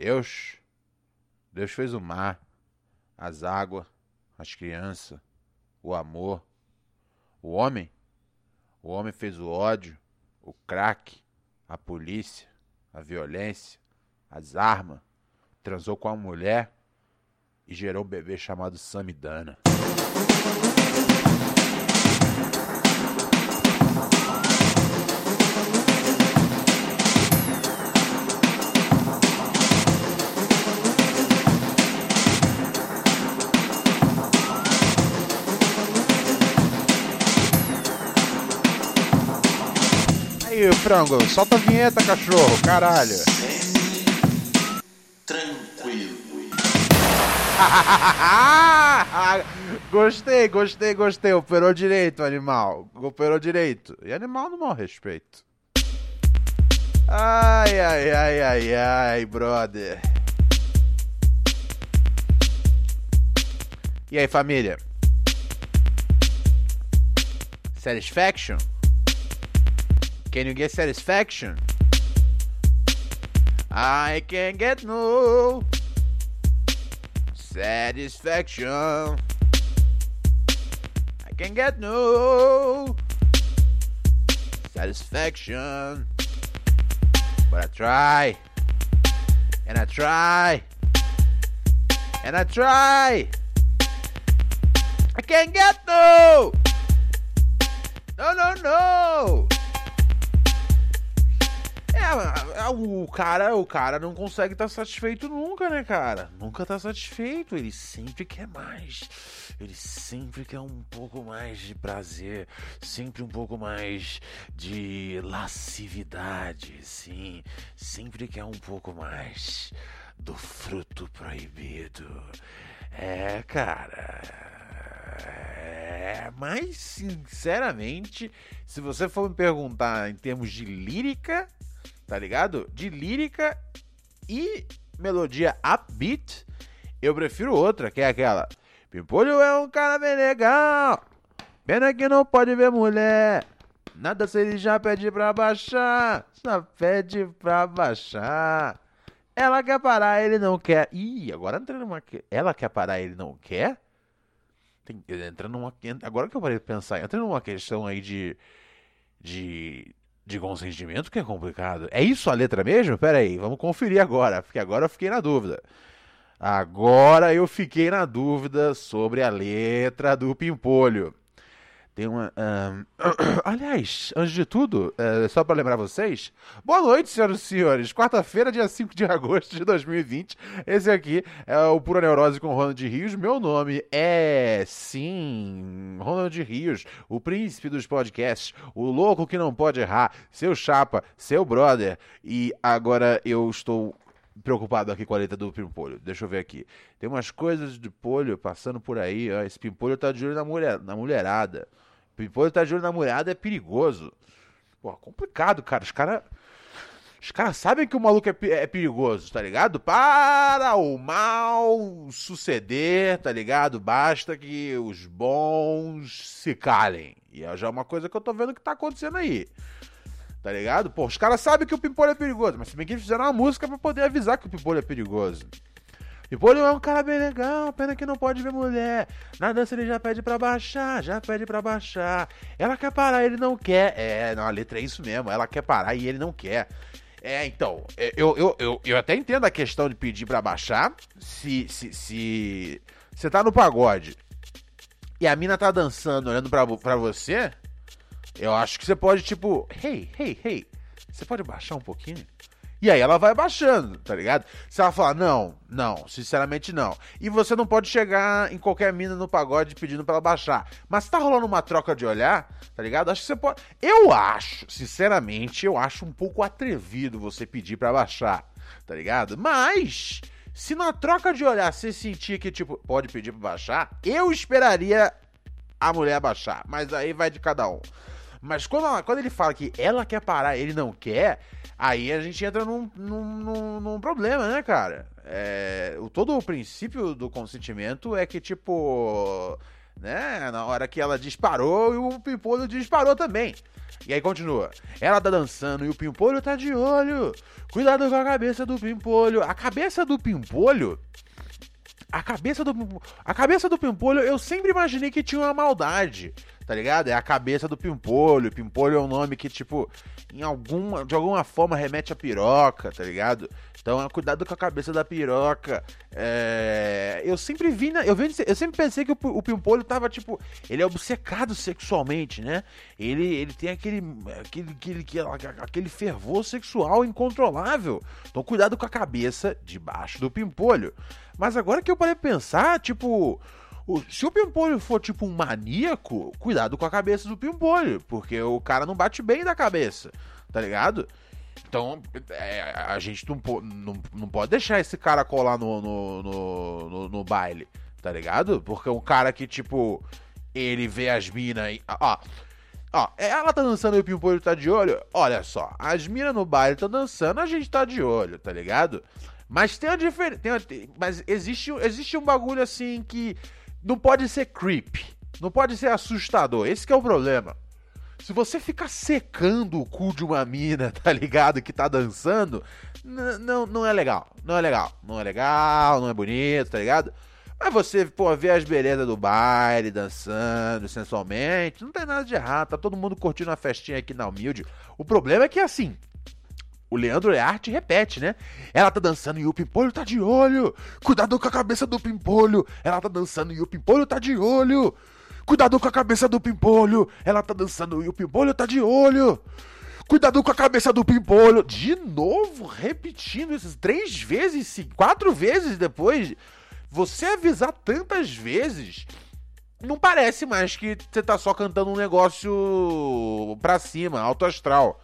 Deus, Deus fez o mar, as águas, as crianças, o amor. O homem, o homem fez o ódio, o crack, a polícia, a violência, as armas, transou com a mulher e gerou um bebê chamado Samidana. Aí, frango, solta a vinheta, cachorro, caralho. Tranquilo. gostei, gostei, gostei. Operou direito, animal. Operou direito. E animal não morre respeito. Ai, ai, ai, ai, ai, brother. E aí, família? Satisfaction? Can you get satisfaction? I can't get no satisfaction. I can't get no satisfaction. But I try. And I try. And I try. I can't get no. No, no, no. É, o cara, o cara não consegue estar tá satisfeito nunca, né, cara? Nunca tá satisfeito, ele sempre quer mais. Ele sempre quer um pouco mais de prazer, sempre um pouco mais de lascividade, sim. Sempre quer um pouco mais do fruto proibido. É, cara. É, mas sinceramente, se você for me perguntar em termos de lírica, tá ligado? De lírica e melodia upbeat, eu prefiro outra, que é aquela. Pimpolho é um cara bem legal, pena que não pode ver mulher. Nada se ele já pede pra baixar, só pede pra baixar. Ela quer parar, ele não quer. Ih, agora entrando numa. Ela quer parar, ele não quer? Tem... Entra numa. Agora que eu parei de pensar, entra numa questão aí de. De de consentimento que é complicado. É isso a letra mesmo? Pera aí, vamos conferir agora, porque agora eu fiquei na dúvida. Agora eu fiquei na dúvida sobre a letra do Pimpolho. Tem uma. Um... Aliás, antes de tudo, é, só para lembrar vocês, boa noite, senhoras e senhores. Quarta-feira, dia 5 de agosto de 2020. Esse aqui é o Pura Neurose com Ronald Rios. Meu nome é, sim, Ronald Rios, o príncipe dos podcasts, o louco que não pode errar, seu chapa, seu brother. E agora eu estou preocupado aqui com a letra do Pimpolho. Deixa eu ver aqui. Tem umas coisas de polho passando por aí. Ó. Esse Pimpolho tá de olho na, mulher, na mulherada. Pimpolho tá de olho na mulherada é perigoso. Pô, complicado, cara. Os caras. Os caras sabem que o maluco é, é, perigoso, tá ligado? Para o mal suceder, tá ligado? Basta que os bons se calem. E é já uma coisa que eu tô vendo que tá acontecendo aí. Tá ligado? Pô, os caras sabem que o Pimpolho é perigoso, mas se bem que eles fizeram uma música pra poder avisar que o Pimpolho é perigoso. Pimpolho é um cara bem legal, pena que não pode ver mulher. Na dança ele já pede pra baixar, já pede pra baixar. Ela quer parar, ele não quer. É, não, a letra é isso mesmo, ela quer parar e ele não quer. É, então, é, eu, eu, eu, eu até entendo a questão de pedir pra baixar. Se, se, se você tá no pagode e a mina tá dançando, olhando pra, pra você, eu acho que você pode, tipo, hey, hey, hey, você pode baixar um pouquinho? E aí ela vai baixando, tá ligado? Se ela falar, não, não, sinceramente não. E você não pode chegar em qualquer mina no pagode pedindo pra ela baixar. Mas tá rolando uma troca de olhar, tá ligado? Acho que você pode. Eu acho, sinceramente, eu acho um pouco atrevido você pedir pra baixar, tá ligado? Mas. Se na troca de olhar você sentir que, tipo, pode pedir pra baixar, eu esperaria a mulher baixar. Mas aí vai de cada um. Mas quando, ela, quando ele fala que ela quer parar ele não quer, aí a gente entra num, num, num, num problema, né, cara? É, o, todo o princípio do consentimento é que, tipo, né, na hora que ela disparou, e o Pimpolho disparou também. E aí continua. Ela tá dançando e o Pimpolho tá de olho. Cuidado com a cabeça do Pimpolho. A cabeça do Pimpolho a cabeça do a cabeça do Pimpolho eu sempre imaginei que tinha uma maldade tá ligado? É a cabeça do Pimpolho. Pimpolho é um nome que, tipo, em alguma, de alguma forma remete a piroca, tá ligado? Então, cuidado com a cabeça da piroca. É... Eu sempre vi, na... eu, vi... eu sempre pensei que o, o Pimpolho tava, tipo, ele é obcecado sexualmente, né? Ele, ele tem aquele, aquele, aquele, aquele fervor sexual incontrolável. Então, cuidado com a cabeça debaixo do Pimpolho. Mas agora que eu parei pensar, tipo, se o Pimpolho for tipo um maníaco, cuidado com a cabeça do Pimpolho, porque o cara não bate bem da cabeça, tá ligado? Então, é, a gente não, não, não pode deixar esse cara colar no, no, no, no, no baile, tá ligado? Porque é um cara que, tipo, ele vê as minas e. Ó, ó, ela tá dançando e o Pimpolho tá de olho. Olha só, as minas no baile estão dançando, a gente tá de olho, tá ligado? Mas tem uma diferença. Mas existe, existe um bagulho assim que não pode ser creep, não pode ser assustador. Esse é o problema. Se você ficar secando o cu de uma mina, tá ligado? Que tá dançando, não, não é legal. Não é legal. Não é legal, não é bonito, tá ligado? Mas você, pô, ver as belezas do baile, dançando sensualmente, não tem nada de errado. Tá todo mundo curtindo a festinha aqui na humilde. O problema é que, assim, o Leandro Learte repete, né? Ela tá dançando e o Pimpolho tá de olho. Cuidado com a cabeça do Pimpolho. Ela tá dançando e o Pimpolho tá de olho. Cuidado com a cabeça do Pimpolho. Ela tá dançando e o Pimpolho tá de olho. Cuidado com a cabeça do Pimpolho. De novo, repetindo isso três vezes, quatro vezes depois. Você avisar tantas vezes não parece mais que você tá só cantando um negócio pra cima, alto astral.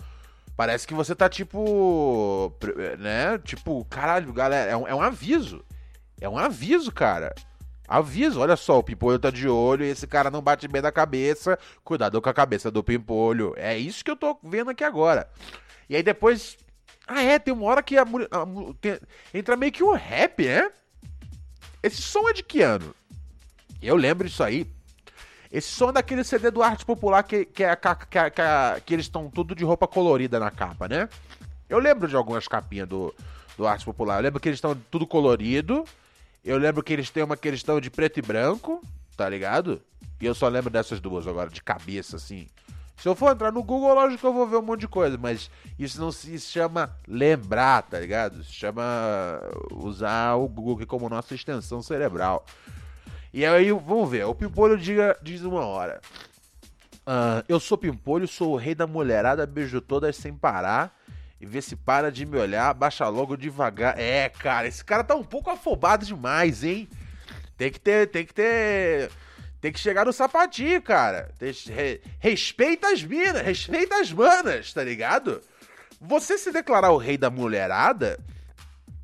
Parece que você tá tipo. Né? Tipo, caralho, galera, é um, é um aviso. É um aviso, cara. Aviso, olha só, o Pimpolho tá de olho e esse cara não bate bem da cabeça. Cuidado com a cabeça do Pimpolho. É isso que eu tô vendo aqui agora. E aí depois. Ah, é, tem uma hora que a, a, tem, entra meio que um rap, né? Esse som é de que ano? Eu lembro disso aí esse som é daquele CD do Arte Popular que, que, é, que, que, que eles estão tudo de roupa colorida na capa, né? Eu lembro de algumas capinhas do, do Arte Popular. Eu lembro que eles estão tudo colorido. Eu lembro que eles têm uma que eles estão de preto e branco, tá ligado? E eu só lembro dessas duas agora, de cabeça, assim. Se eu for entrar no Google, lógico que eu vou ver um monte de coisa, mas isso não se chama lembrar, tá ligado? Se chama usar o Google como nossa extensão cerebral. E aí, vamos ver. O Pimpolho diga, diz uma hora. Uh, eu sou Pimpolho, sou o rei da mulherada, beijo todas sem parar. E vê se para de me olhar, baixa logo devagar. É, cara, esse cara tá um pouco afobado demais, hein? Tem que ter, tem que ter. Tem que chegar no sapatinho, cara. Respeita as minas, respeita as manas, tá ligado? Você se declarar o rei da mulherada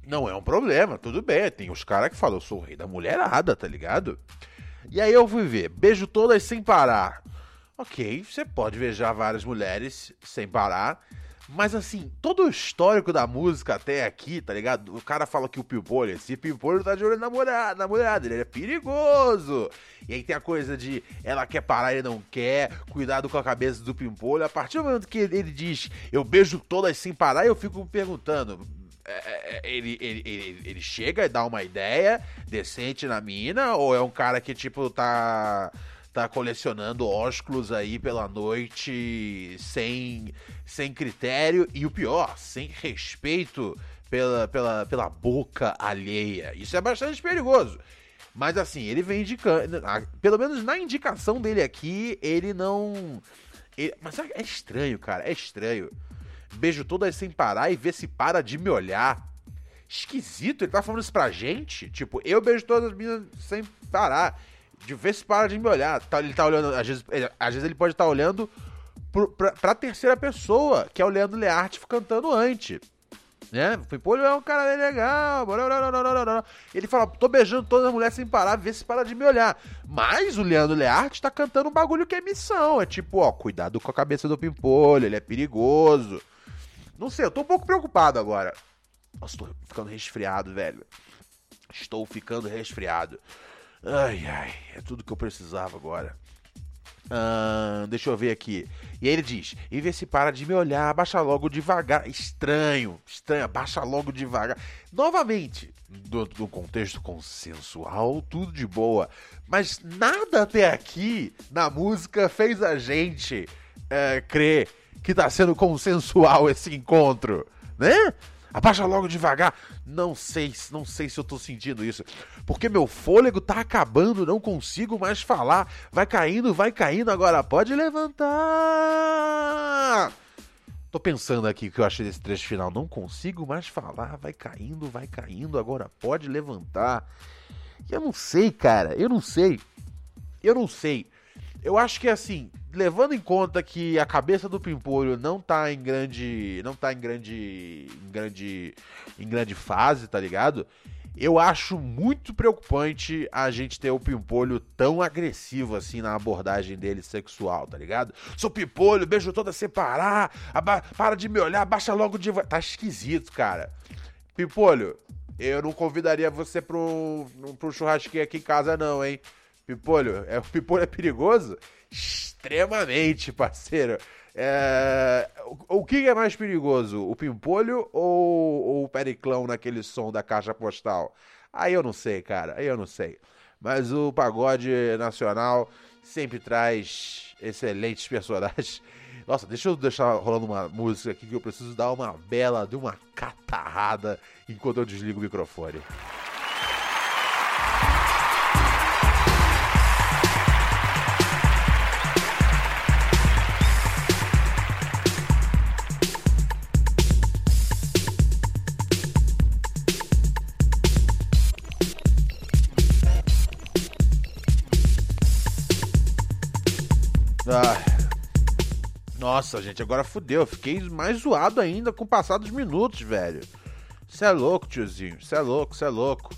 não é um problema, tudo bem. Tem os caras que falam, eu sou o rei da mulherada, tá ligado? E aí eu fui ver, beijo todas sem parar. Ok, você pode beijar várias mulheres sem parar. Mas assim, todo o histórico da música até aqui, tá ligado? O cara fala que o Pimpolho, esse Pimpolho tá de olho na mulher, na ele é perigoso. E aí tem a coisa de ela quer parar, ele não quer, cuidado com a cabeça do Pimpolho. A partir do momento que ele diz, eu beijo todas sem parar, eu fico me perguntando, ele, ele, ele, ele chega e dá uma ideia decente na mina, ou é um cara que, tipo, tá tá colecionando ósculos aí pela noite sem, sem critério e o pior, sem respeito pela, pela, pela boca alheia. Isso é bastante perigoso. Mas assim, ele vem indicando. Pelo menos na indicação dele aqui, ele não. Ele, mas é estranho, cara. É estranho. Beijo todas sem parar e vê se para de me olhar. Esquisito, ele tá falando isso pra gente? Tipo, eu beijo todas as meninas sem parar. De ver se para de me olhar. Tá, ele tá olhando, às vezes, ele, às vezes ele pode estar tá olhando pra, pra terceira pessoa, que é o Leandro Learte cantando antes. Né? O Pimpolho é um cara legal. Ele fala, tô beijando todas as mulheres sem parar, vê se para de me olhar. Mas o Leandro Learte tá cantando um bagulho que é missão. É tipo, ó, cuidado com a cabeça do Pimpolho, ele é perigoso. Não sei, eu tô um pouco preocupado agora. Nossa, tô ficando resfriado, velho. Estou ficando resfriado. Ai, ai, é tudo que eu precisava agora. Deixa eu ver aqui. E aí ele diz: e vê se para de me olhar, abaixa logo devagar. Estranho, estranho, abaixa logo devagar. Novamente, do, do contexto consensual, tudo de boa. Mas nada até aqui na música fez a gente é, crer que tá sendo consensual esse encontro, né? Abaixa logo devagar. Não sei, não sei se eu tô sentindo isso. Porque meu fôlego tá acabando, não consigo mais falar. Vai caindo, vai caindo, agora pode levantar. Tô pensando aqui que eu achei desse trecho final. Não consigo mais falar, vai caindo, vai caindo, agora pode levantar. Eu não sei, cara, eu não sei. Eu não sei. Eu acho que assim, levando em conta que a cabeça do Pimpolho não tá em grande, não tá em grande, em grande, em grande fase, tá ligado? Eu acho muito preocupante a gente ter o Pimpolho tão agressivo assim na abordagem dele sexual, tá ligado? Sou Pimpolho, beijo toda sem parar, para de me olhar, baixa logo de. Tá esquisito, cara. Pimpolho, eu não convidaria você pro, pro churrasquinho aqui em casa, não, hein? Pipolho, é, o Pipolho é perigoso? Extremamente, parceiro. É, o, que é mais perigoso, o Pimpolho ou, ou, o Periclão naquele som da caixa postal? Aí eu não sei, cara, aí eu não sei. Mas o pagode nacional sempre traz excelentes personagens. Nossa, deixa eu deixar rolando uma música aqui que eu preciso dar uma bela de uma catarrada enquanto eu desligo o microfone. Nossa, gente, agora fudeu. Fiquei mais zoado ainda com o passar dos minutos, velho. Você é louco, tiozinho. Você é louco, você é louco.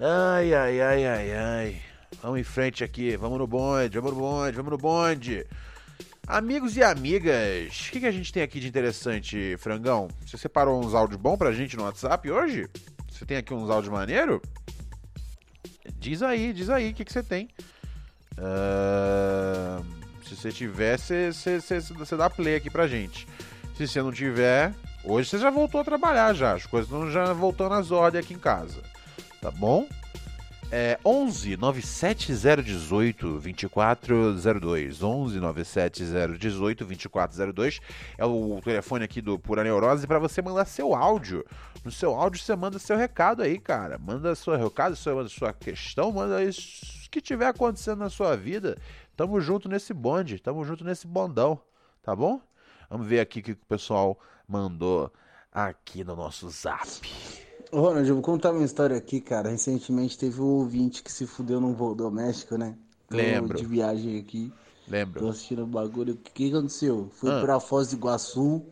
Ai, ai, ai, ai, ai. Vamos em frente aqui. Vamos no bonde, vamos no bonde, vamos no bonde. Amigos e amigas, o que, que, a gente tem aqui de interessante, Frangão? Você separou uns áudios bons pra gente no WhatsApp hoje? Você tem aqui uns áudios maneiro? Diz aí, diz aí, o que, que você tem? Uh... Se você tiver, você, dá play aqui pra gente. Se você não tiver, hoje você já voltou a trabalhar já. As coisas estão já voltando às ordens aqui em casa. Tá bom? É 11 97018 2402. 11 97018 2402 é o telefone aqui do Pura Neurose para você mandar seu áudio. No seu áudio você manda seu recado aí, cara. Manda seu recado, manda sua questão, manda isso que tiver acontecendo na sua vida. Tamo junto nesse bonde, tamo junto nesse bondão, tá bom? Vamos ver aqui o que o pessoal mandou aqui no nosso zap. Ronald, eu vou contar uma história aqui, cara. Recentemente teve um ouvinte que se fudeu num voo doméstico, né? Lembro. De viagem aqui. Lembro. Tô assistindo o bagulho. O que, que aconteceu? Fui ah. pra Foz do Iguaçu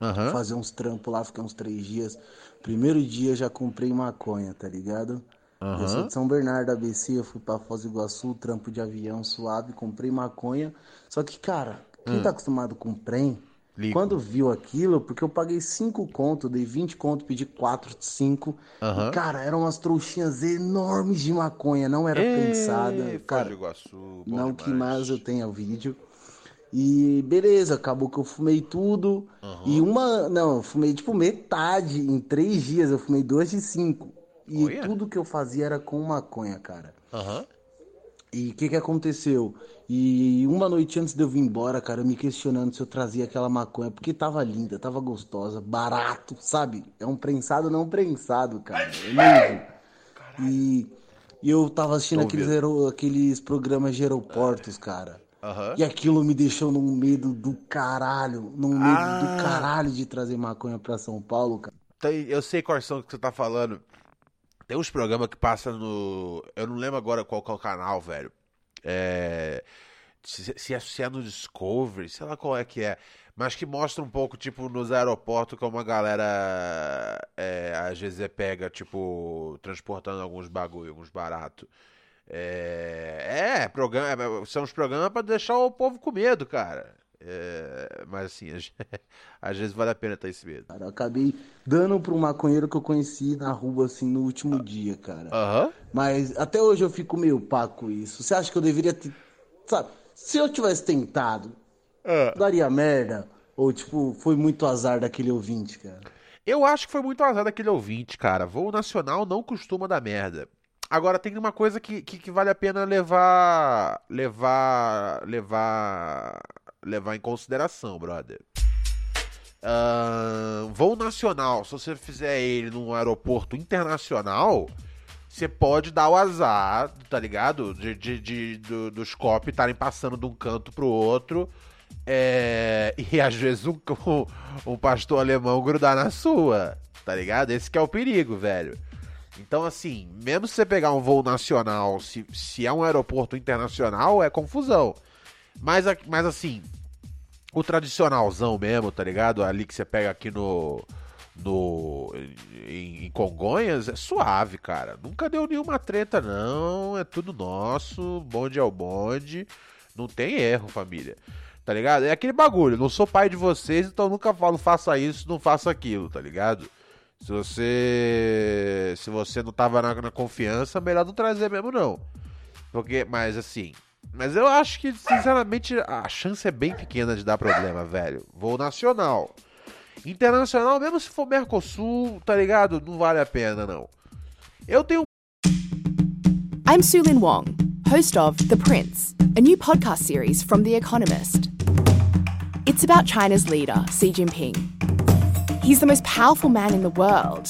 uhum. fazer uns trampos lá, fiquei uns três dias. Primeiro dia já comprei maconha, tá ligado? Uhum. Eu sou de São Bernardo, ABC, eu fui pra Foz do Iguaçu, trampo de avião suave, comprei maconha. Só que, cara, quem hum. tá acostumado com prem, Ligo. quando viu aquilo, porque eu paguei 5 conto, dei 20 conto, pedi 4, 5. Uhum. Cara, eram umas trouxinhas enormes de maconha, não era Ei, pensada. Cara, Iguaçu, não demais. que mais eu tenha vídeo. E beleza, acabou que eu fumei tudo. Uhum. E uma. Não, eu fumei tipo metade. Em três dias eu fumei duas de cinco. E Olha. tudo que eu fazia era com maconha, cara. Aham. Uhum. E o que que aconteceu? E uma noite antes de eu vir embora, cara, me questionando se eu trazia aquela maconha, porque tava linda, tava gostosa, barato, sabe? É um prensado não prensado, cara. É. E, e eu tava assistindo aqueles, aqueles programas de aeroportos, cara. Uhum. E aquilo me deixou num medo do caralho, num medo ah. do caralho de trazer maconha pra São Paulo, cara. Eu sei quais são que você tá falando. Tem uns programas que passa no. Eu não lembro agora qual é o canal, velho. É. Se, se, é, se é no Discovery, sei lá qual é que é. mas que mostra um pouco, tipo, nos aeroportos, como a galera é, às vezes é pega, tipo, transportando alguns bagulho, alguns baratos. É, é, programa, é, são os programas para deixar o povo com medo, cara. É, mas assim, às vezes vale a pena ter esse medo. Cara, eu acabei dando para um maconheiro que eu conheci na rua, assim, no último ah. dia, cara. Uhum. Mas até hoje eu fico meio pá com isso. Você acha que eu deveria ter. Sabe, se eu tivesse tentado, é. Daria merda? Ou, tipo, foi muito azar daquele ouvinte, cara? Eu acho que foi muito azar daquele ouvinte, cara. Voo nacional não costuma dar merda. Agora tem uma coisa que, que, que, vale a pena levar. levar. levar. Levar em consideração, brother. Uh, voo nacional, se você fizer ele num aeroporto internacional, você pode dar o azar, tá ligado? De, de, de do, dos copos estarem passando de um canto pro outro é, e às vezes um, um, pastor alemão grudar na sua, tá ligado? Esse que é o perigo, velho. Então, assim, mesmo se você pegar um voo nacional, se, se é um aeroporto internacional, é confusão. Mas, mas assim, o tradicionalzão mesmo, tá ligado? Ali que você pega aqui no. no em, em Congonhas, é suave, cara. Nunca deu nenhuma treta, não. É tudo nosso. Bonde é o bonde. Não tem erro, família. Tá ligado? É aquele bagulho. Não sou pai de vocês, então nunca falo faça isso, não faça aquilo, tá ligado? Se você. Se você não tava na, na confiança, melhor não trazer mesmo, não. Porque, mas assim. Mas eu acho que, sinceramente, a chance é bem pequena de dar problema, velho. Voo nacional. Internacional, mesmo se for Mercosul, tá ligado? Não vale a pena, não. Eu tenho. I'm Sulin Wong, host of The Prince, a new podcast series from The Economist. It's about China's leader, Xi Jinping. He's the most powerful man in the world,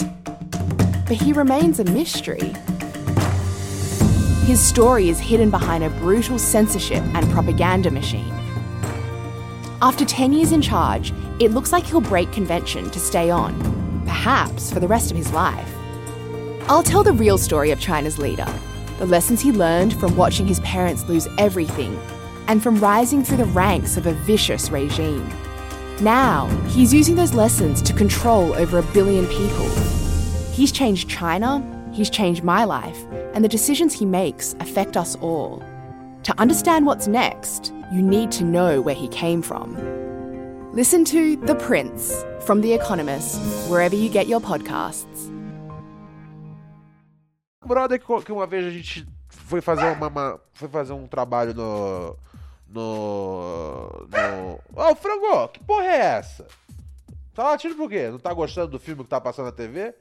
but he remains a mystery. His story is hidden behind a brutal censorship and propaganda machine. After 10 years in charge, it looks like he'll break convention to stay on, perhaps for the rest of his life. I'll tell the real story of China's leader, the lessons he learned from watching his parents lose everything and from rising through the ranks of a vicious regime. Now, he's using those lessons to control over a billion people. He's changed China, he's changed my life, and the decisions he makes affect us all. To understand what's next, you need to know where he came from. Listen to The Prince from The Economist, wherever you get your podcasts. Brother, que uma vez a gente foi fazer uma, uma foi fazer um trabalho no no. no... Ô, oh, Frango, que porra é essa? Tá latindo por quê? Não tá gostando do filme que tá passando na TV?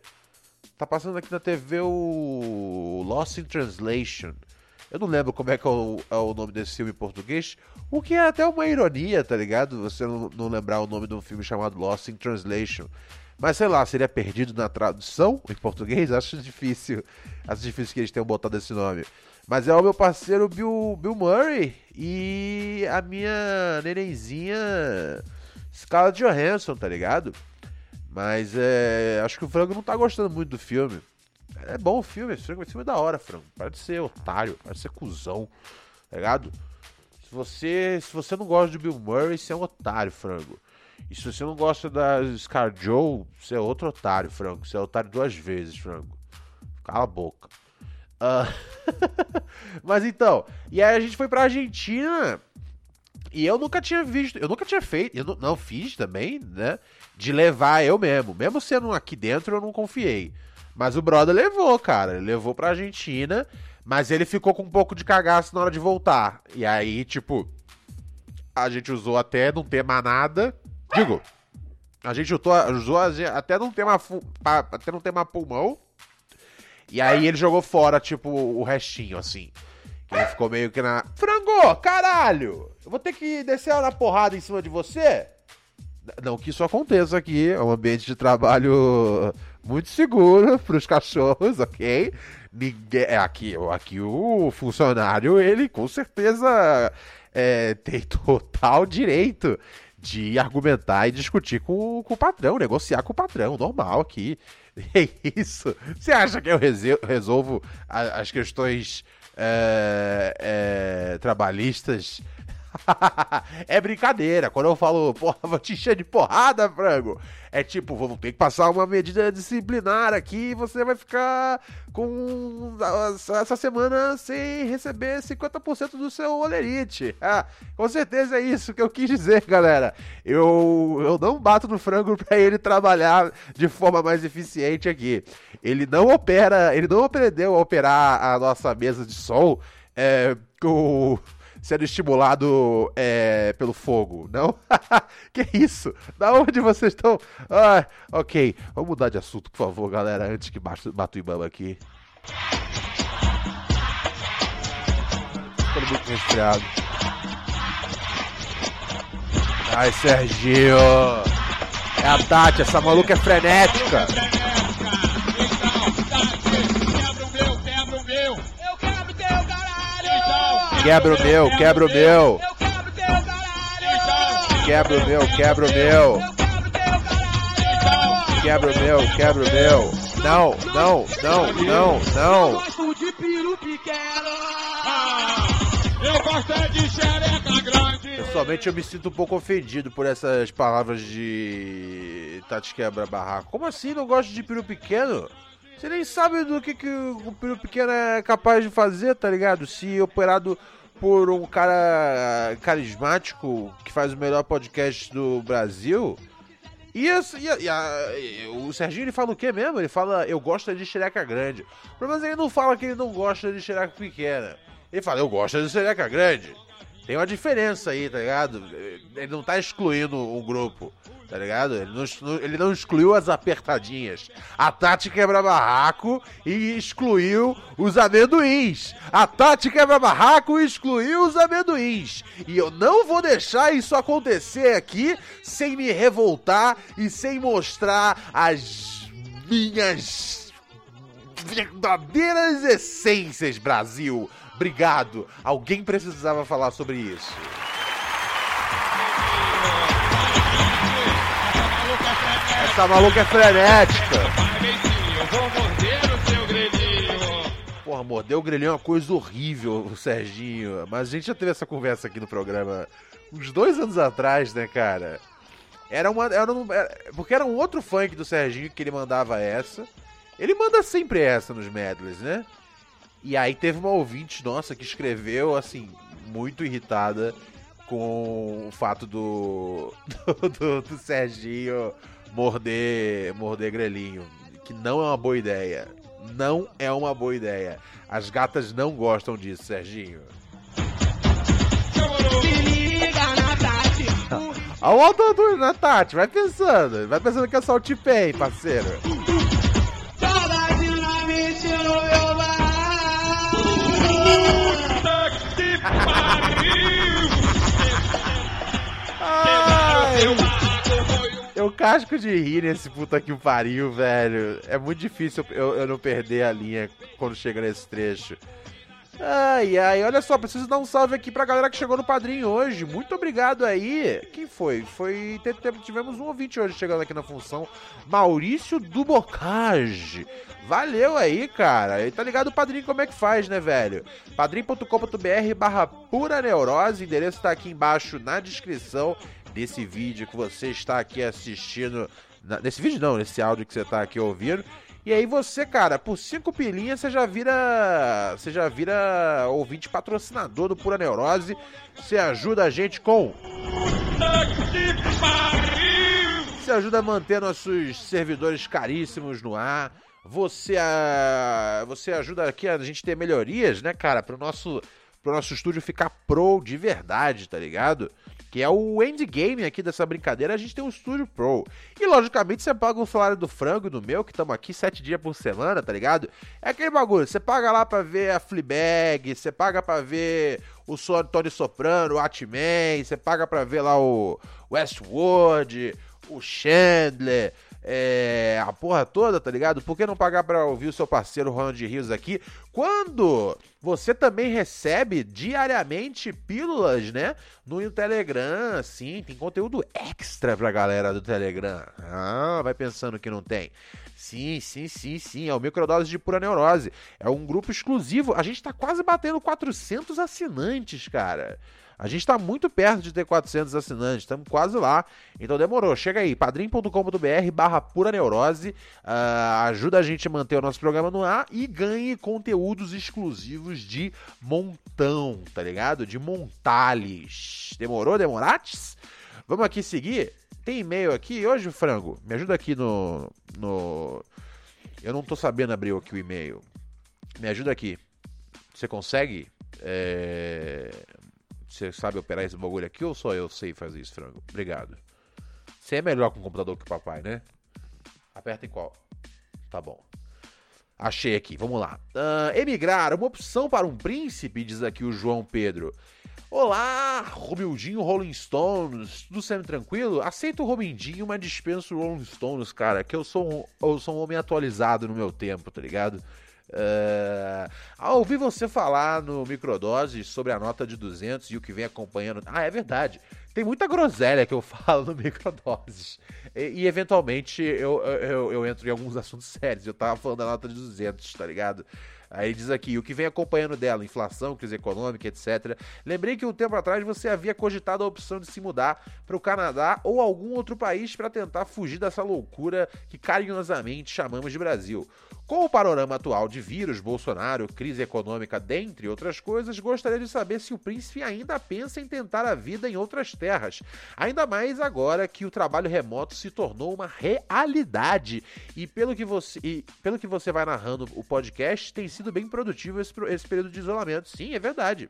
Tá passando aqui na TV o Lost in Translation. Eu não lembro como é que é o, é o, nome desse filme em português, o que é até uma ironia, tá ligado? Você não, não, lembrar o nome de um filme chamado Lost in Translation. Mas sei lá, seria perdido na tradução em português? Acho difícil. Acho difícil que eles tenham botado esse nome. Mas é o meu parceiro Bill, Bill Murray e a minha nenenzinha Scarlett Johansson, tá ligado? Mas é, acho que o Frango não tá gostando muito do filme. É bom o filme, esse filme, esse filme é da hora, Frango. Pode ser otário, pode ser cuzão, tá ligado? Se você, se você não gosta de Bill Murray, você é um otário, Frango. E se você não gosta da Scar Joe, você é outro otário, Frango. Você é otário duas vezes, Frango. Cala a boca. Uh... Mas então, e aí a gente foi pra Argentina e eu nunca tinha visto, eu nunca tinha feito, eu não, não, fiz também, né? De levar eu mesmo. Mesmo sendo aqui dentro, eu não confiei. Mas o brother levou, cara. Ele levou pra Argentina, mas ele ficou com um pouco de cagaço na hora de voltar. E aí, tipo, a gente usou até não ter mais nada. Digo, a gente usou, usou até não ter uma, até não ter mais pulmão. E aí ele jogou fora, tipo, o restinho, assim. Ele ficou meio que na. Frango, caralho! Eu vou ter que descer na porrada em cima de você? Não que isso aconteça aqui, é um ambiente de trabalho muito seguro para os cachorros, ok? Ninguém, é, aqui, aqui o funcionário, ele com certeza é, tem total direito de argumentar e discutir com, com o patrão, negociar com o patrão, normal aqui. É isso. Você acha que eu resolvo as questões é, é, trabalhistas é brincadeira. Quando eu falo, porra, vou te encher de porrada, frango. É tipo, vamos ter que passar uma medida disciplinar aqui e você vai ficar com essa semana sem receber 50% do seu olerite. Ah, com certeza é isso que eu quis dizer, galera. Eu, eu não bato no frango para ele trabalhar de forma mais eficiente aqui. Ele não opera, ele não aprendeu a operar a nossa mesa de som é, com sendo estimulado é, pelo fogo, não? que isso? Da onde vocês estão? Ah, ok, vamos mudar de assunto, por favor, galera, antes que bata, o Ibama aqui. Ficando muito resfriado. Ai, Serginho! É a Tati, essa maluca é frenética! Quebra o meu, quebra o meu. Quebra o meu, quebra o meu. Quebra o meu, quebra o meu. Não, não, não, não, não. Eu gosto de peru pequeno. Eu gosto de xereca grande. Pessoalmente eu me sinto um pouco ofendido por essas palavras de Tati quebra barraco. Como assim não gosto de peru pequeno? Você nem sabe do que, que o peru pequeno é capaz de fazer, tá ligado? Se operado por um cara carismático que faz o melhor podcast do Brasil. E, a, e, a, e o Serginho ele fala o que mesmo? Ele fala, eu gosto de xereca grande. Mas ele não fala que ele não gosta de xereca pequena. Ele fala, eu gosto de xereca grande. Tem uma diferença aí, tá ligado? Ele não tá excluindo um grupo tá ligado? Ele não, ele não excluiu as apertadinhas. A Tati quebra barraco e excluiu os amendoins. A Tati quebra barraco e excluiu os amendoins. E eu não vou deixar isso acontecer aqui sem me revoltar e sem mostrar as minhas verdadeiras essências, Brasil. Obrigado. Alguém precisava falar sobre isso. Essa maluca é frenética. o. Porra, morder o grelhinho é uma coisa horrível, Serginho. Mas a gente já teve essa conversa aqui no programa uns dois anos atrás, né, cara? Era uma. Era um, era, porque era um outro funk do Serginho que ele mandava essa. Ele manda sempre essa nos medleys, né? E aí teve uma ouvinte nossa que escreveu, assim, muito irritada com o fato do, do, do, do Serginho morder, morder grelhinho, que não é uma boa ideia. Não é uma boa ideia. As gatas não gostam disso, Serginho. Olha o autotune na Tati, vai pensando. Vai pensando que é só o T-Pay, parceiro. Casco de rir nesse puta que pariu, velho. É muito difícil eu, eu não perder a linha quando chega nesse trecho. Ai, ai, olha só, preciso dar um salve aqui pra galera que chegou no padrinho hoje. Muito obrigado aí. Quem foi? Foi. Tivemos um ouvinte hoje chegando aqui na função. Maurício Dubocage. Valeu aí, cara. E tá ligado o padrinho como é que faz, né, velho? padrim.com.br barra pura neurose. O endereço tá aqui embaixo na descrição desse vídeo que você está aqui assistindo. Nesse vídeo não, nesse áudio que você está aqui ouvindo. E aí você, cara, por cinco pilinhas você já vira. Você já vira ouvinte patrocinador do Pura Neurose. Você ajuda a gente com. Você ajuda a manter nossos servidores caríssimos no ar. Você, a, você ajuda aqui a gente ter melhorias, né, cara, pro nosso, pro nosso estúdio ficar pro de verdade, tá ligado? Que é o endgame aqui dessa brincadeira, a gente tem um Studio Pro. E logicamente você paga o salário do frango e do meu, que estamos aqui sete dias por semana, tá ligado? É aquele bagulho, você paga lá pra ver a Fleabag, você paga pra ver o Tony Soprano, o Atman, você paga pra ver lá o Westworld, o Chandler, é, a porra toda, tá ligado? Por que não pagar pra ouvir o seu parceiro Ronald Rios aqui? Quando você também recebe diariamente pílulas, né? No Telegram, sim, tem conteúdo extra pra galera do Telegram. Ah, vai pensando que não tem. Sim, sim, sim, sim. É o Microdose de Pura Neurose. É um grupo exclusivo. A gente tá quase batendo 400 assinantes, cara. A gente está muito perto de ter 400 assinantes, estamos quase lá. Então demorou, chega aí, padrim.com.br barra pura neurose, uh, ajuda a gente a manter o nosso programa no ar e ganhe conteúdos exclusivos de montão, tá ligado? De montales. Demorou, demorates? Vamos aqui seguir? Tem e-mail aqui hoje, Frango? Me ajuda aqui no... no... Eu não tô sabendo abrir aqui o e-mail. Me ajuda aqui. Você consegue? É... Você sabe operar esse bagulho aqui ou só eu sei fazer isso, frango? Obrigado. Você é melhor com o computador que o papai, né? Aperta em qual? Tá bom. Achei aqui, vamos lá. Uh, emigrar, uma opção para um príncipe, diz aqui o João Pedro. Olá, Romildinho Rolling Stones, tudo sempre tranquilo? Aceito o Romildinho, mas dispenso o Rolling Stones, cara, que eu sou, um, eu sou um homem atualizado no meu tempo, tá ligado? Uh, ao ouvir você falar no Microdose sobre a nota de 200 e o que vem acompanhando. Ah, é verdade. Tem muita groselha que eu falo no Microdoses. E, e eventualmente eu, eu, eu, entro em alguns assuntos sérios. Eu tava falando da nota de 200, tá ligado? Aí diz aqui, o que vem acompanhando dela, inflação, crise econômica, etc. Lembrei que um tempo atrás você havia cogitado a opção de se mudar para o Canadá ou algum outro país para tentar fugir dessa loucura que carinhosamente chamamos de Brasil. Com o panorama atual de vírus, Bolsonaro, crise econômica, dentre outras coisas, gostaria de saber se o príncipe ainda pensa em tentar a vida em outras terras. Ainda mais agora que o trabalho remoto se tornou uma realidade. E pelo que você, pelo que você vai narrando o podcast, tem sido bem produtivo esse, esse período de isolamento. Sim, é verdade.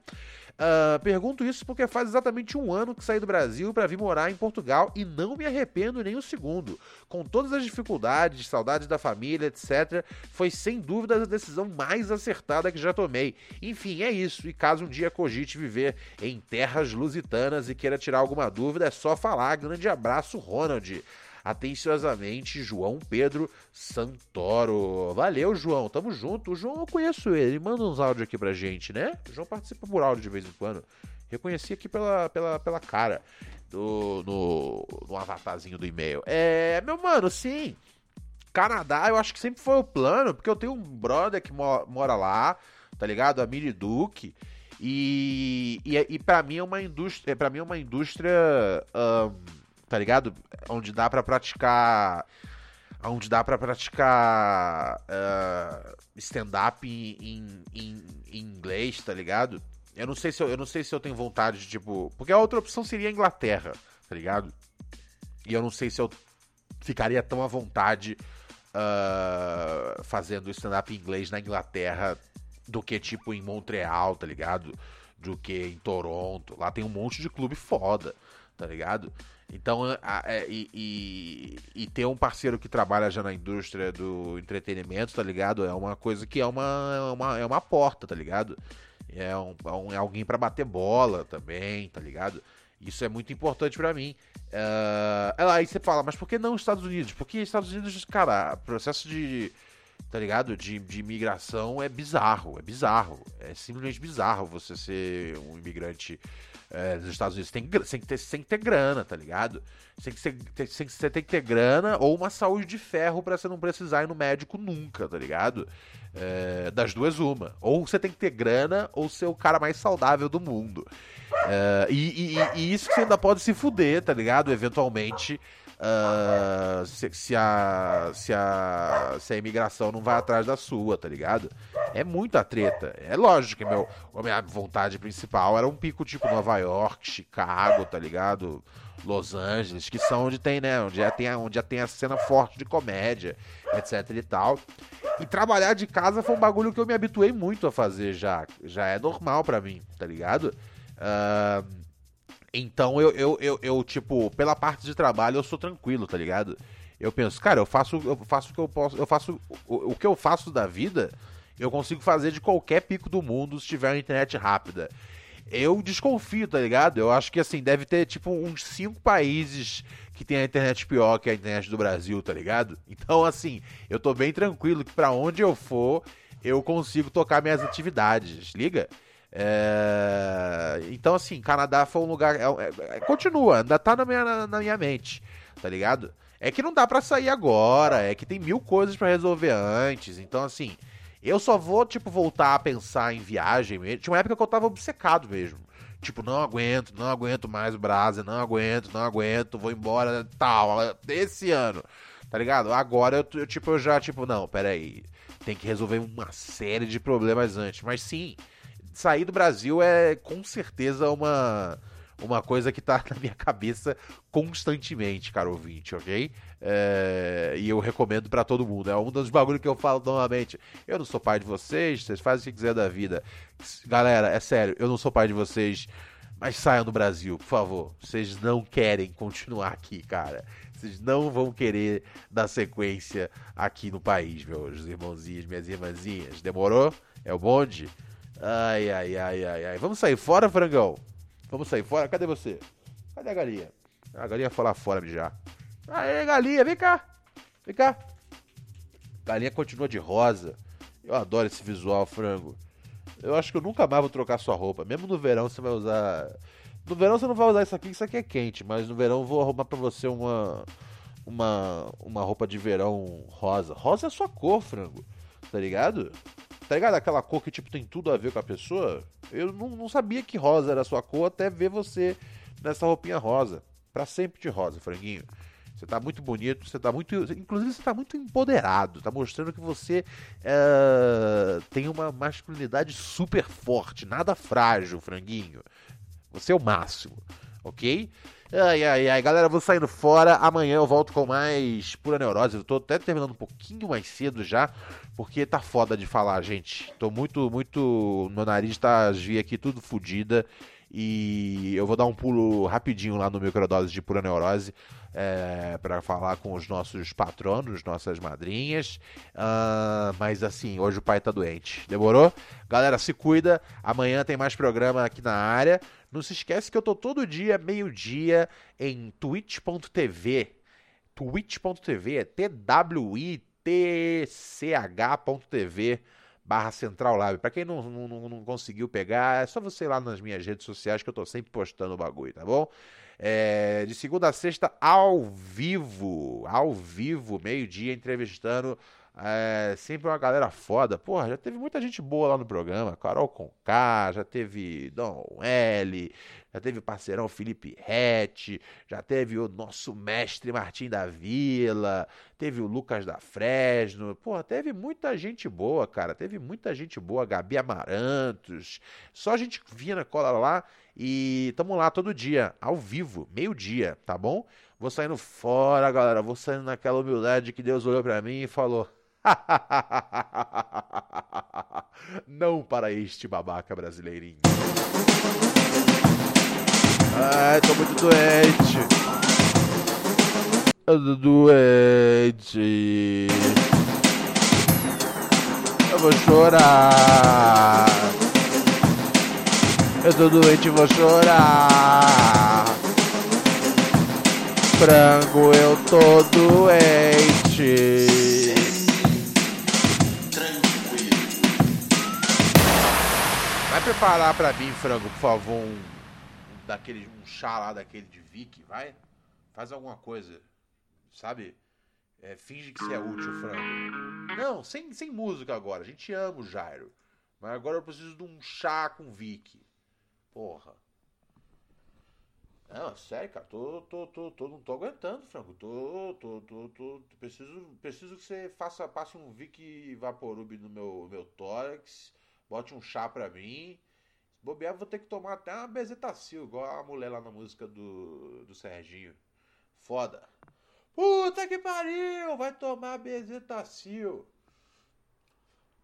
Uh, pergunto isso porque faz exatamente um ano que saí do Brasil para vir morar em Portugal e não me arrependo nem um segundo. Com todas as dificuldades, saudades da família, etc., foi sem dúvida a decisão mais acertada que já tomei. Enfim, é isso. E caso um dia cogite viver em terras lusitanas e queira tirar alguma dúvida, é só falar. Grande abraço, Ronald. Atenciosamente, João Pedro Santoro. Valeu, João. Tamo junto. O João eu conheço ele. Ele manda uns áudios aqui pra gente, né? O João participa por áudio de vez em quando. Reconheci aqui pela, pela, pela cara do, no, no avatarzinho do e-mail. É, meu mano, sim. Canadá, eu acho que sempre foi o plano, porque eu tenho um brother que mora lá, tá ligado? A Miri Duke. E, e, e para mim é uma indústria, para mim é uma indústria um, tá ligado? Onde dá para praticar. Onde dá para praticar uh, stand-up em, inglês, tá ligado? Eu não sei se eu, eu não sei se eu tenho vontade de, tipo. Porque a outra opção seria a Inglaterra, tá ligado? E eu não sei se eu ficaria tão à vontade uh, fazendo stand-up em inglês na Inglaterra do que, tipo, em Montreal, tá ligado? Do que em Toronto. Lá tem um monte de clube foda, tá ligado? Então, a, é, e, e, e, ter um parceiro que trabalha já na indústria do entretenimento, tá ligado? É uma coisa que é uma, é uma, é uma porta, tá ligado? É, um, é, um, é alguém para bater bola também, tá ligado? Isso é muito importante para mim. Uh, aí você fala, mas por que não Estados Unidos? Porque Estados Unidos, cara, processo de. Tá ligado? De, de imigração é bizarro, é bizarro. É simplesmente bizarro você ser um imigrante é, nos Estados Unidos. Tem, tem, que ter, tem que ter grana, tá ligado? Tem que tem, você tem que ter grana ou uma saúde de ferro para você não precisar ir no médico nunca, tá ligado? É, das duas, uma. Ou você tem que ter grana ou ser o cara mais saudável do mundo. É, e, e, e, isso que você ainda pode se fuder, tá ligado? Eventualmente. Uh, se, se, a, se, a, se a imigração não vai atrás da sua, tá ligado? É muita treta. É lógico que meu, a minha vontade principal era um pico tipo Nova York, Chicago, tá ligado? Los Angeles, que são onde tem, né? Onde já tem, onde já tem a cena forte de comédia, etc e tal. E trabalhar de casa foi um bagulho que eu me habituei muito a fazer já. Já é normal para mim, tá ligado? Uh, então eu, eu, eu, eu, tipo, pela parte de trabalho eu sou tranquilo, tá ligado? Eu penso, cara, eu faço, eu faço o que eu posso, eu faço o, o que eu faço da vida, eu consigo fazer de qualquer pico do mundo se tiver uma internet rápida. Eu desconfio, tá ligado? Eu acho que assim, deve ter tipo uns cinco países que tem a internet pior que a internet do Brasil, tá ligado? Então, assim, eu tô bem tranquilo que para onde eu for, eu consigo tocar minhas atividades, liga? É... Então, assim, Canadá foi um lugar. É, é, é, continua, ainda tá na minha, na, minha mente, tá ligado? É que não dá para sair agora, é que tem mil coisas para resolver antes. Então, assim, eu só vou, tipo, voltar a pensar em viagem. Tinha uma época que eu tava obcecado mesmo. Tipo, não aguento, não aguento mais o Brasa, não aguento, não aguento, vou embora, tal, desse ano. Tá ligado? Agora eu, eu tipo, eu já, tipo, não, peraí. Tem que resolver uma série de problemas antes. Mas sim, sair do Brasil é com certeza uma uma coisa que tá na minha cabeça constantemente, caro ouvinte, ok? É, e eu recomendo para todo mundo. É um dos bagulhos que eu falo novamente. Eu não sou pai de vocês, vocês fazem o que quiser da vida. Galera, é sério, eu não sou pai de vocês, mas saiam do Brasil, por favor. Vocês não querem continuar aqui, cara. Vocês não vão querer dar sequência aqui no país, meus irmãozinhos, minhas irmãzinhas. Demorou? É o bonde? Ai, ai, ai, ai, ai. Vamos sair fora, frangão? Vamos sair fora? Cadê você? Cadê a galinha? A galinha foi lá fora já. Aê, galinha, vem cá. Vem cá. Galinha continua de rosa. Eu adoro esse visual, frango. Eu acho que eu nunca mais vou trocar sua roupa. Mesmo no verão você vai usar. No verão você não vai usar isso aqui, isso aqui é quente. Mas no verão eu vou arrumar pra você uma. Uma, uma roupa de verão rosa. Rosa é a sua cor, frango. Tá ligado? Tá ligado? Aquela cor que, tipo, tem tudo a ver com a pessoa. Eu não, não sabia que rosa era a sua cor até ver você nessa roupinha rosa. Pra sempre de rosa, franguinho. Você tá muito bonito, você tá muito. Inclusive, você tá muito empoderado. Tá mostrando que você é, tem uma masculinidade super forte, nada frágil, franguinho. Você é o máximo, ok? Ai, ai, ai, galera, vou saindo fora. Amanhã eu volto com mais pura neurose. Eu tô até terminando um pouquinho mais cedo já, porque tá foda de falar, gente. Tô muito, muito. Meu nariz tá via aqui tudo fodida. E eu vou dar um pulo rapidinho lá no microdose de pura neurose é, para falar com os nossos patronos, nossas madrinhas. Uh, mas assim, hoje o pai tá doente. Demorou? Galera, se cuida. Amanhã tem mais programa aqui na área. Não se esquece que eu tô todo dia, meio-dia, em twitch.tv. Twitch.tv é T-W-I-T-C-H.tv barra Central Lab. Pra quem não, não, não, conseguiu pegar, é só você ir lá nas minhas redes sociais que eu tô sempre postando o bagulho, tá bom? É, de segunda a sexta, ao vivo, ao vivo, meio-dia, entrevistando é, sempre uma galera foda. Porra, já teve muita gente boa lá no programa. Carol Conká, já teve Dom L, já teve o parceirão Felipe Rett, já teve o nosso mestre Martim da Vila, teve o Lucas da Fresno. Porra, teve muita gente boa, cara. Teve muita gente boa. Gabi Amarantos. Só a gente vinha na cola lá e tamo lá todo dia, ao vivo, meio-dia, tá bom? Vou saindo fora, galera. Vou saindo naquela humildade que Deus olhou para mim e falou: Não para este babaca brasileirinho. Ai, tô muito doente. Eu tô doente. Eu vou chorar. Eu tô doente e vou chorar. Frango, eu tô doente. Preparar para mim, frango, por favor, um, daquele, um chá lá daquele de Vic, vai? Faz alguma coisa, sabe? É, finge que você é útil, frango. Não, sem, sem música agora. A gente ama o Jairo. Mas agora eu preciso de um chá com Vic. Porra. Não, sério, cara. Tô, tô, tô, tô, não tô aguentando, Franco. Tô, tô, tô, tô. Preciso, preciso que você faça, passe um Vic Vaporub no meu, meu tórax bote um chá pra mim. Se bobear, vou ter que tomar até uma bezetacil, igual a mulher lá na música do, do Serginho. Foda. Puta que pariu! Vai tomar bezetacil.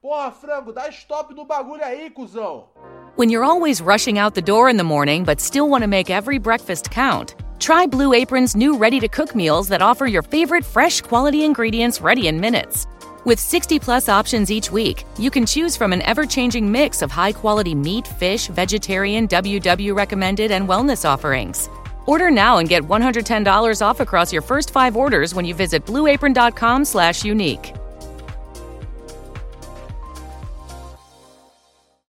Porra, frango, dá stop no bagulho aí, cuzão! When you're always rushing out the door in the morning but still want to make every breakfast count, try Blue Apron's new ready to cook meals that offer your favorite fresh quality ingredients ready in minutes. With 60 plus options each week, you can choose from an ever changing mix of high quality meat, fish, vegetarian, WW recommended, and wellness offerings. Order now and get $110 off across your first five orders when you visit blueapron.com slash unique.